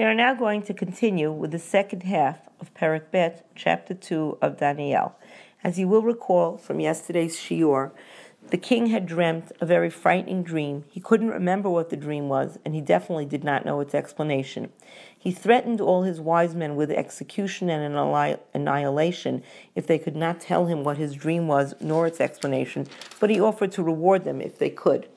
We are now going to continue with the second half of Perek Bet, chapter 2 of Daniel. As you will recall from yesterday's shiur, the king had dreamt a very frightening dream. He couldn't remember what the dream was, and he definitely did not know its explanation. He threatened all his wise men with execution and annihilation if they could not tell him what his dream was nor its explanation, but he offered to reward them if they could.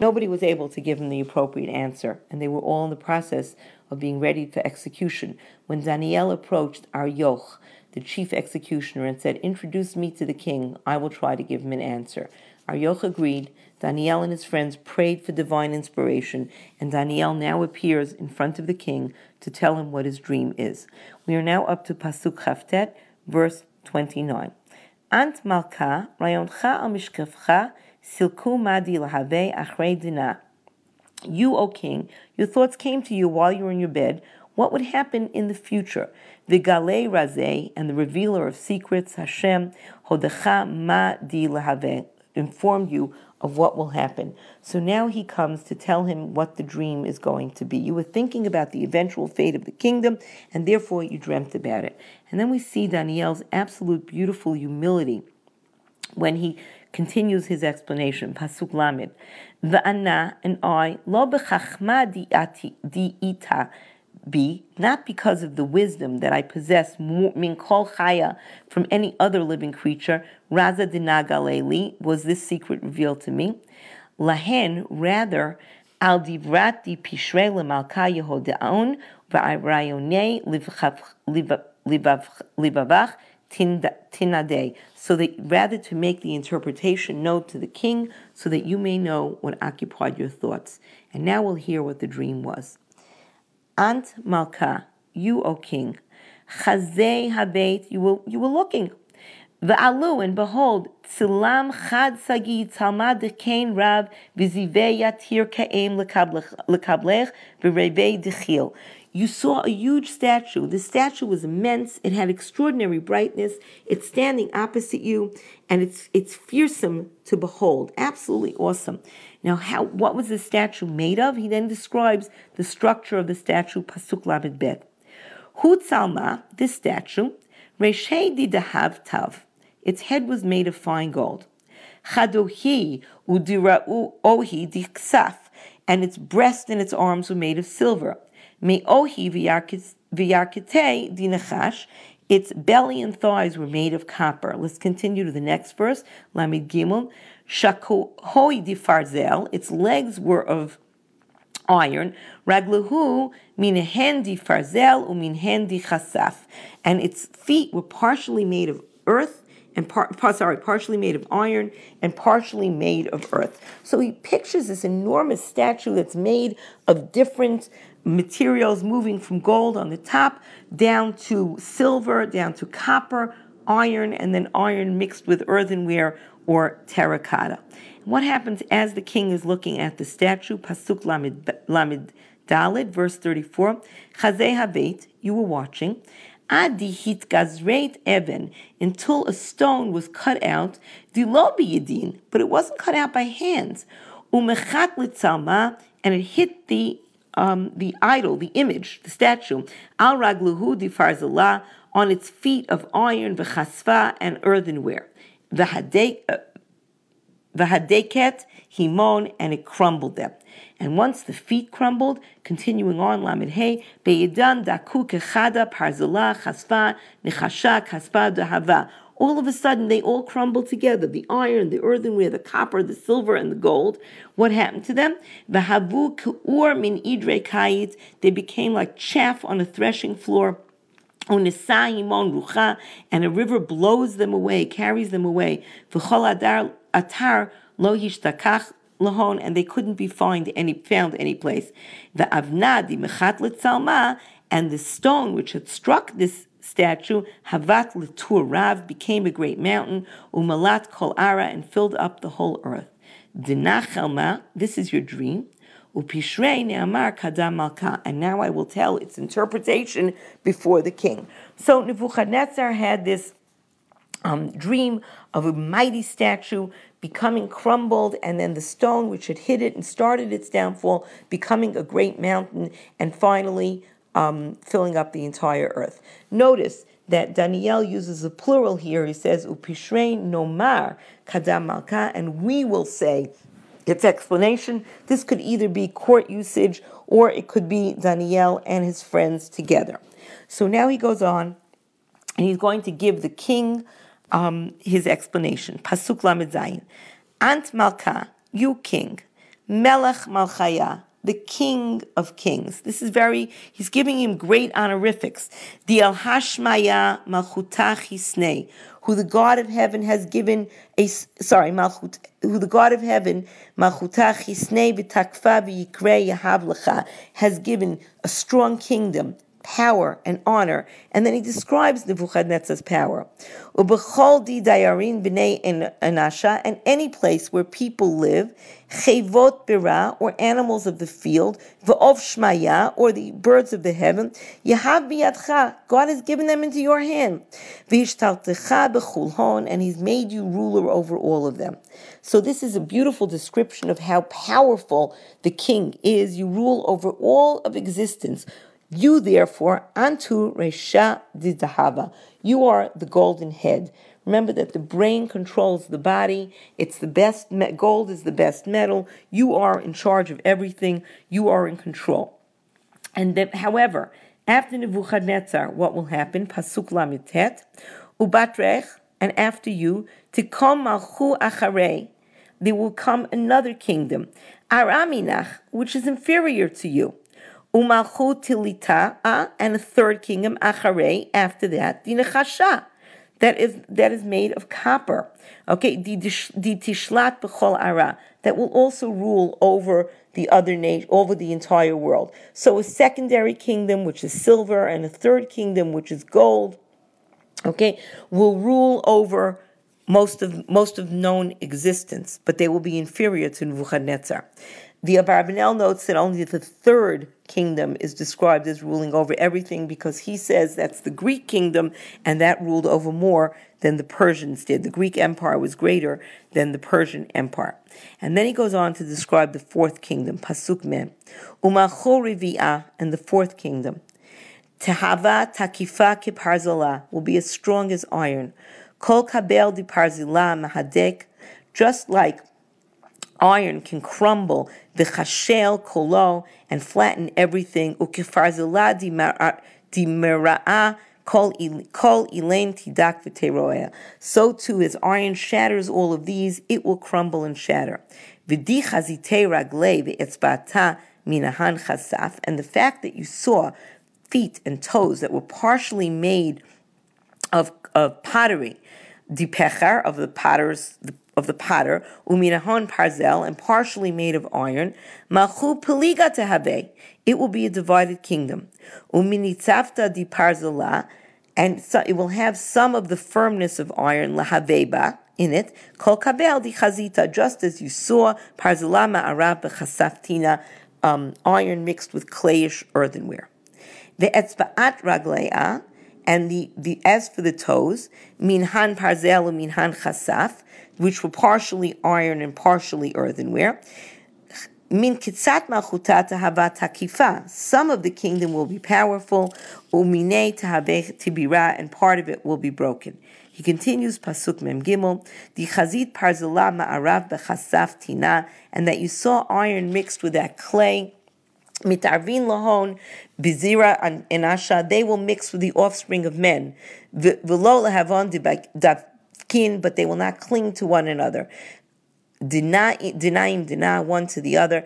Nobody was able to give him the appropriate answer, and they were all in the process of being ready for execution when Daniel approached Arioch, the chief executioner, and said, Introduce me to the king. I will try to give him an answer. Arioch agreed. Daniel and his friends prayed for divine inspiration, and Daniel now appears in front of the king to tell him what his dream is. We are now up to Pasuk Chavtet, verse 29. Ant malka rayoncha al silku madi lahave achrei dinah. You, O king, your thoughts came to you while you were in your bed. What would happen in the future? The Galei Razeh and the revealer of secrets, Hashem, Hodecha Ma Di Lahave, informed you of what will happen. So now he comes to tell him what the dream is going to be. You were thinking about the eventual fate of the kingdom, and therefore you dreamt about it. And then we see Daniel's absolute beautiful humility when he continues his explanation. Pasuk Lamed. Va'ana and I, lo b'chachma di'ita be, not because of the wisdom that I possess min kol chaya from any other living creature, raza dinagaleli, was this secret revealed to me. Lahen, rather, al divrati pishrei lemalka yehodaon va'irayone libavach tinadeh, so that rather to make the interpretation known to the king, so that you may know what occupied your thoughts. And now we'll hear what the dream was. Ant Malka, you, O king, Chazei Habeit, you were, you were looking. Va'alu, and behold, Tzilam Chad Sagi Talmad Kain Rav Vizivei Yatir Ka'em Lekablech V'Revei Dechil. You saw a huge statue. The statue was immense. It had extraordinary brightness. It's standing opposite you, and it's it's fearsome to behold. Absolutely awesome. Now, how what was the statue made of? He then describes the structure of the statue. Pasuk Lamed Bet. Hu Tzalma, this statue, Reshei Didahav Tav. Its head was made of fine gold. Chadohi udira'u ohi diksaf, and its breast and its arms were made of silver. Me'ohi v'yarkite dinachash. Its belly and thighs were made of copper. Let's continue to the next verse. Lamid Gimel. Shakohoi difarzel. Its legs were of iron. Ragluhu minhen difarzel uminhen chasaf. And its feet were partially made of earth and par, sorry, partially made of iron and partially made of earth. So he pictures this enormous statue that's made of different materials moving from gold on the top down to silver, down to copper, iron, and then iron mixed with earthenware or terracotta. What happens as the king is looking at the statue? Pasuk Lamid, Lamid Dalit, verse 34. Chazeh Habet, you were watching. Adi hit gazreit even, until a stone was cut out, dilo yedin, but it wasn't cut out by hands. Umechat litzalma, and it hit the um, the idol, the image, the statue, al ragluhu di farzala, on its feet of iron, v'chasfa, and earthenware. V'hadeket, uh, himon, and it crumbled them. And once the feet crumbled, continuing on, Lamed Hey, Beyedan daku kechada parzala chasfa nechasha kaspa dahava all of a sudden they all crumbled together the iron, the earthenware, the copper, the silver, and the gold. What happened to them? Vahavu ku'ur min idre kayit. They became like chaff on a threshing floor. And a river blows them away, carries them away. Atar lo lahon, and they couldn't be find any found any place. The avnadi mechat and the stone which had struck this statue, Havat Litur Rav, became a great mountain, Umalat Kol Ara, and filled up the whole earth. Dinachelma, this is your dream. Upishrei Ne'amar Kadam Malka, and now I will tell its interpretation before the king. So Nebuchadnezzar had this um, dream of a mighty statue becoming crumbled, and then the stone which had hit it and started its downfall becoming a great mountain, and finally um, filling up the entire earth. Notice that Daniel uses a plural here. He says, Upishrein nomar kadam malka, and we will say, its explanation, this could either be court usage or it could be Daniel and his friends together. So now he goes on and he's going to give the king um, his explanation. Pasuk Lamed Zayin. Ant Malka, you king, Melech Malchaya, the King of Kings. This is very, he's giving him great honorifics. The El Hashmaya Malchutah Hisnei, who the God of heaven has given a, sorry, Malchut, who the God of heaven, Malchutah Hisnei V'takfa V'yikre Yahav has given a strong kingdom power and honor. And then he describes Nebuchadnezzar's power. And any place where people live, chevot bira, or animals of the field, v'ov shmaya, or the birds of the heaven, yahav biyadcha, God has given them into your hand. And he's made you ruler over all of them. So this is a beautiful description of how powerful the king is. You rule over all of existence. You therefore, Antu Resha Didahava, you are the golden head. Remember that the brain controls the body. It's the best, gold is the best metal. You are in charge of everything. You are in control. And that, however, after Nebuchadnezzar, what will happen? Pasuk lamitet, ubatrech, and after you, tikom malchu acharei, there will come another kingdom, araminach, which is inferior to you. Umalchut tilita, uh, and a third kingdom, acharei, after that, dinachasha, that is that is made of copper. Okay, the tishlat b'chol ara, that will also rule over the other nation, over the entire world. So a secondary kingdom, which is silver, and a third kingdom, which is gold, okay, will rule over most of most of known existence, but they will be inferior to Nebuchadnezzar. The Abarbanel notes that only the third kingdom is described as ruling over everything because he says that's the Greek kingdom and that ruled over more than the Persians did. The Greek empire was greater than the Persian empire. And then he goes on to describe the fourth kingdom, Pasuk Mem, Umachor and the fourth kingdom. Tehava takifa kiparzala will be as strong as iron. Kol kabel di parzila mahadek, just like iron can crumble the chashel kolo and flatten everything. So too, as iron shatters all of these, it will crumble and shatter. And the fact that you saw feet and toes that were partially made of, of pottery, dipecher of the potter's the of the potter, uminahon parzel, and partially made of iron, machu peliga tehabe, it will be a divided kingdom. Uminitzafta di parzela, and so it will have some of the firmness of iron, lahaveba, in it, kol kabel di chazita, just as you saw, parzela ma'arav b'chasaftina, um, iron mixed with clayish earthenware. The etzba'at raglea, and the, the as for the toes, minhan parzel minhan chasaf, which were partially iron and partially earthenware. Min hakifa. Some of the kingdom will be powerful. Umine and part of it will be broken. He continues, Pasuk Mem Gimel, the chazit parzela ma'arav bechasaf tina, and that you saw iron mixed with that clay. Mitarvin lahon bizira and enasha, they will mix with the offspring of men. V'lo lahavon but they will not cling to one another. Denaim dina one to the other.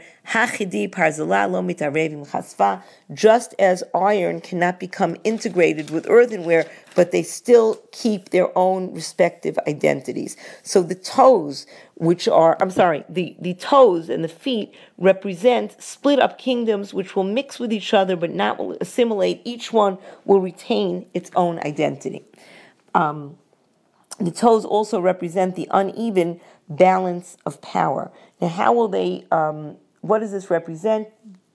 Just as iron cannot become integrated with earthenware, but they still keep their own respective identities. So the toes, which are, I'm sorry, the, the toes and the feet represent split up kingdoms which will mix with each other but not will assimilate. Each one will retain its own identity. Um, the toes also represent the uneven balance of power. Now, how will they, um, what does this represent?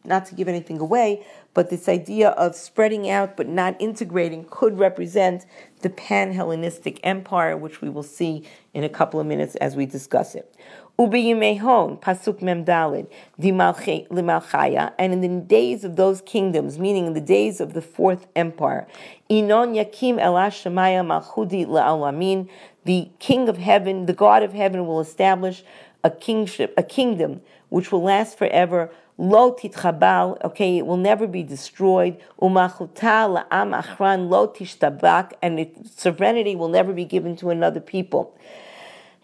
Not to give anything away, but this idea of spreading out but not integrating could represent the pan Hellenistic empire, which we will see in a couple of minutes as we discuss it. Ubiyimehon, Pasuk Memdalid, Limalchaya, and in the days of those kingdoms, meaning in the days of the fourth empire, Inon Yakim Elash Malchudi the king of heaven, the God of heaven will establish a kingship, a kingdom which will last forever. Lo titchabal, okay, it will never be destroyed. Umachuta la'am achran lo tishtabak, and its sovereignty will never be given to another people.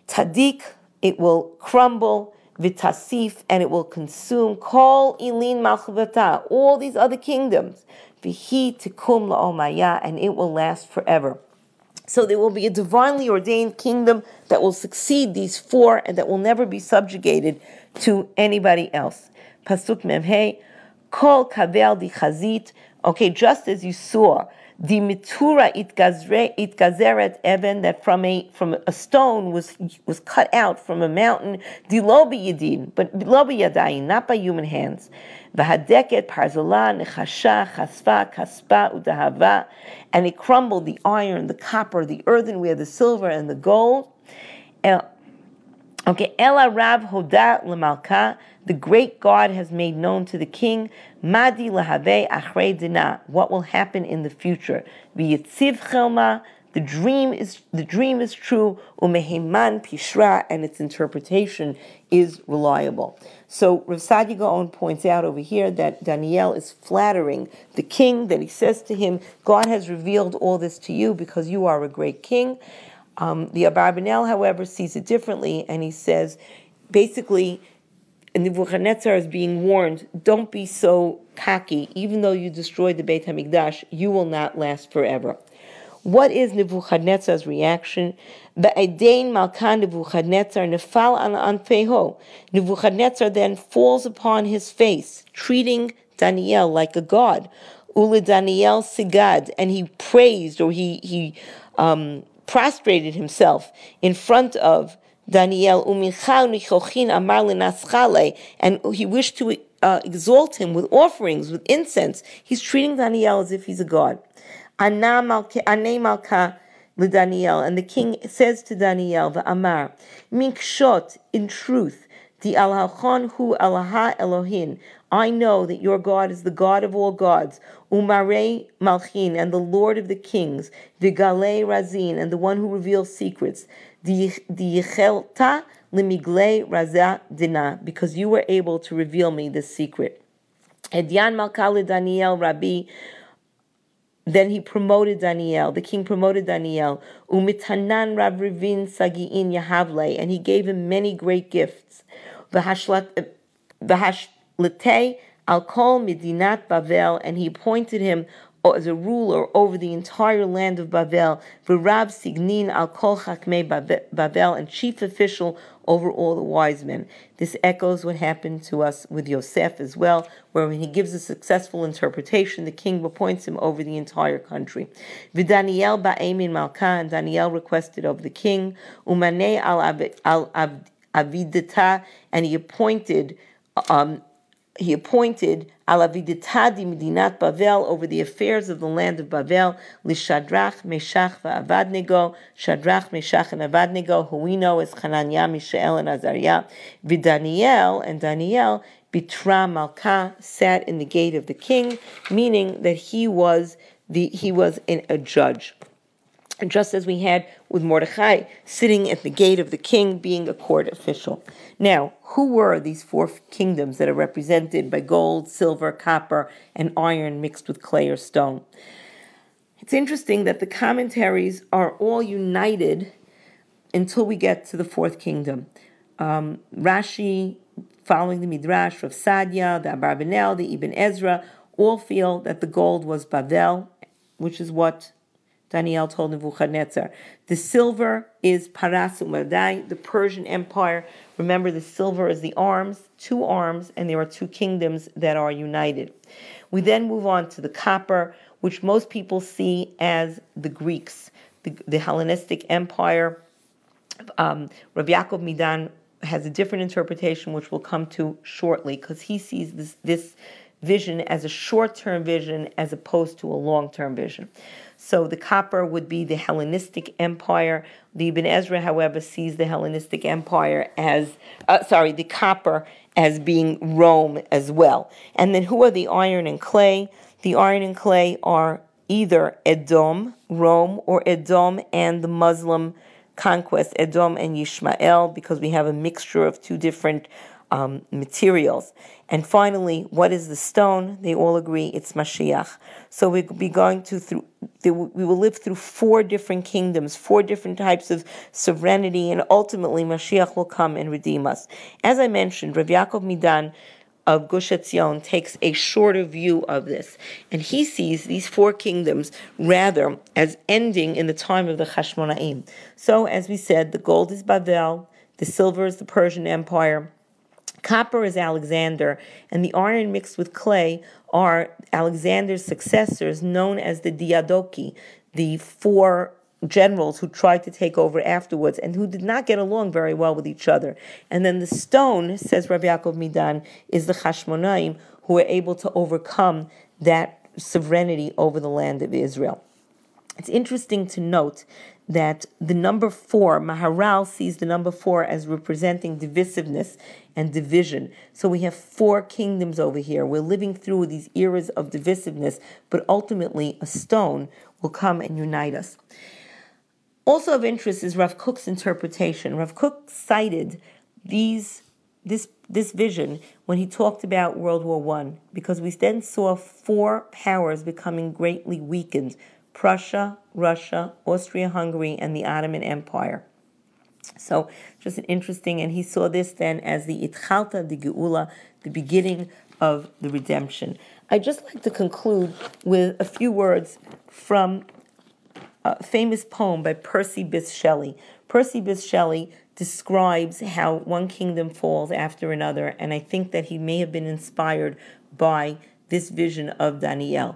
Tadik, it will crumble. Vitasif, and it will consume. Kol ilin malchavata, all these other kingdoms. Vihi tikum la'omaya, and it will last forever. So there will be a divinely ordained kingdom that will succeed these four and that will never be subjugated to anybody else. Pasuk Memhe, Kol Kavel di Chazit. Okay, just as you saw, the mitura itgazeret even that from a from a stone was was cut out from a mountain. Dilobi yadin, but lobi yadayin, not by human hands. V'hadeket parzola nechasha chasfa kaspa udahava, and it crumbled the iron, the copper, the earthenware, the silver, and the gold. Okay, Ela Rav Hoda Lamalka, the great God has made known to the king, Madi Lahave Achrei Dina, what will happen in the future. V'yitziv Chelma, the dream is the dream is true, umeheman pishra, and its interpretation is reliable. So Rav Gaon points out over here that Daniel is flattering the king, that he says to him, God has revealed all this to you because you are a great king. Um, the Abarbanel, however, sees it differently, and he says, basically, Nebuchadnezzar is being warned, don't be so cocky. Even though you destroyed the Beit HaMikdash, you will not last forever. What is Nebuchadnezzar's reaction? Ba'edain malkan Nebuchadnezzar nefal an anfeho. Nebuchadnezzar then falls upon his face, treating Daniel like a god. Ule Daniel sigad, and he praised or he he um, prostrated himself in front of Daniel and he wished to uh, exalt him with offerings, with incense. He's treating Daniel as if he's a god. Daniel, and the king says to Daniel, the Amar, Minkshot, in truth, the Alhachon hu Alaha Elohin. I know that your God is the God of all gods, Umare Malchin, and the Lord of the kings, Vigale Razin, and the one who reveals secrets, the Yichelta Limigle Raza Dina, because you were able to reveal me this secret. Edyan Malkale Daniel Rabbi then he promoted Daniel. The king promoted Daniel. Umitanan Ravrivin Sagiin Yahavle, and he gave him many great gifts. V'hashlete al kol midinat Bavel, and he appointed him as a ruler over the entire land of Bavel. V'rav signin al kol chakmei Bavel, and chief official over all the wise men. This echoes what happened to us with Yosef as well, where when he gives a successful interpretation, the king appoints him over the entire country. Vidaniel ba'emin malka, and Daniel requested of the king, umane al avidita, and he appointed um, he appointed Alaviditadi Medinat Bavel over the affairs of the land of Bavel, Lishadrach, Meshach, Avadnego, Shadrach, Meshach, and Avadnego, who we know as Hananiah, Mishael, and Azariah. Vidaniel and Daniel, Bitra Malka, sat in the gate of the king, meaning that he was the he was in a judge just as we had with Mordechai sitting at the gate of the king being a court official. Now, who were these four kingdoms that are represented by gold, silver, copper, and iron mixed with clay or stone? It's interesting that the commentaries are all united until we get to the fourth kingdom. Um, Rashi, following the Midrash of Sadia, the Abarbanel, the Ibn Ezra, all feel that the gold was Bavel, which is what Daniel told Nebuchadnezzar. The silver is Paras Umadai, the Persian Empire. Remember, the silver is the arms, two arms, and there are two kingdoms that are united. We then move on to the copper, which most people see as the Greeks, the, the Hellenistic Empire. Um, Rav Yaakov Medan has a different interpretation, which we'll come to shortly, because he sees this, this vision as a short term vision as opposed to a long term vision. So the copper would be the Hellenistic Empire. The Ibn Ezra, however, sees the Hellenistic Empire as, uh, sorry, the copper as being Rome as well. And then who are the iron and clay? The iron and clay are either Edom, Rome, or Edom and the Muslim conquest, Edom and Yishmael, because we have a mixture of two different um, materials. And finally, what is the stone? They all agree it's Mashiach. So we'll be going to through. We will live through four different kingdoms, four different types of sovereignty, and ultimately Mashiach will come and redeem us. As I mentioned, Rav Yaakov Medan of Gush Etzion takes a shorter view of this, and he sees these four kingdoms rather as ending in the time of the Chashmonaim. So, as we said, the gold is Babel, the silver is the Persian Empire. Copper is Alexander, and the iron mixed with clay are Alexander's successors, known as the Diadochi, the four generals who tried to take over afterwards and who did not get along very well with each other. And then the stone, says Rabbi Yaakov Medan, is the Chashmonaim who were able to overcome that sovereignty over the land of Israel. It's interesting to note that the number four, Maharal sees the number four as representing divisiveness and division. So we have four kingdoms over here. We're living through these eras of divisiveness, but ultimately a stone will come and unite us. Also of interest is Rav Kook's interpretation. Rav Kook cited these this this vision when he talked about World War One, because we then saw four powers becoming greatly weakened Prussia, Russia, Austria Hungary, and the Ottoman Empire. So, just an interesting, and he saw this then as the Itchalta de Geula, the beginning of the redemption. I'd just like to conclude with a few words from a famous poem by Percy Bysshe Shelley. Percy Bysshe Shelley describes how one kingdom falls after another, and I think that he may have been inspired by this vision of Daniel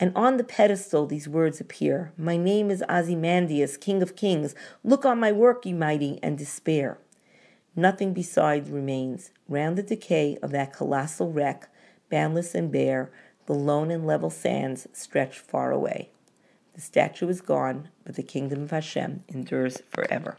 And on the pedestal these words appear My name is Ozymandias, King of Kings. Look on my work, ye mighty, and despair. Nothing besides remains. Round the decay of that colossal wreck, boundless and bare, the lone and level sands stretch far away. The statue is gone, but the kingdom of Hashem endures forever.